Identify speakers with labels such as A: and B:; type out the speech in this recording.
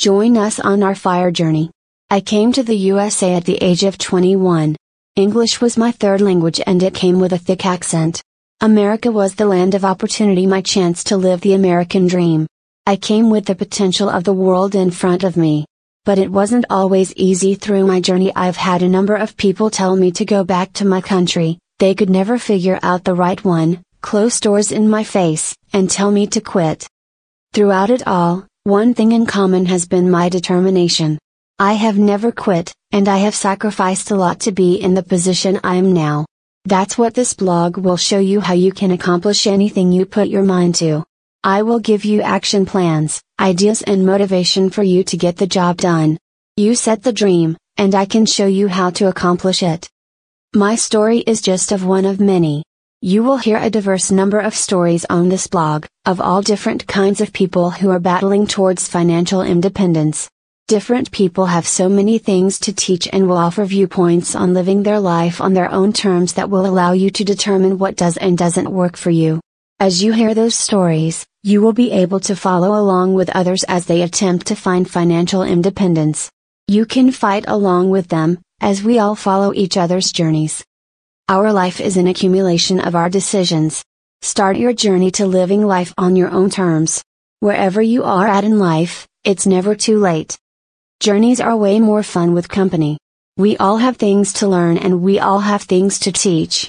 A: Join us on our fire journey. I came to the USA at the age of 21. English was my third language and it came with a thick accent. America was the land of opportunity, my chance to live the American dream. I came with the potential of the world in front of me. But it wasn't always easy through my journey. I've had a number of people tell me to go back to my country, they could never figure out the right one, close doors in my face, and tell me to quit. Throughout it all, one thing in common has been my determination. I have never quit, and I have sacrificed a lot to be in the position I am now. That's what this blog will show you how you can accomplish anything you put your mind to. I will give you action plans, ideas and motivation for you to get the job done. You set the dream, and I can show you how to accomplish it. My story is just of one of many. You will hear a diverse number of stories on this blog, of all different kinds of people who are battling towards financial independence. Different people have so many things to teach and will offer viewpoints on living their life on their own terms that will allow you to determine what does and doesn't work for you. As you hear those stories, you will be able to follow along with others as they attempt to find financial independence. You can fight along with them, as we all follow each other's journeys. Our life is an accumulation of our decisions. Start your journey to living life on your own terms. Wherever you are at in life, it's never too late. Journeys are way more fun with company. We all have things to learn and we all have things to teach.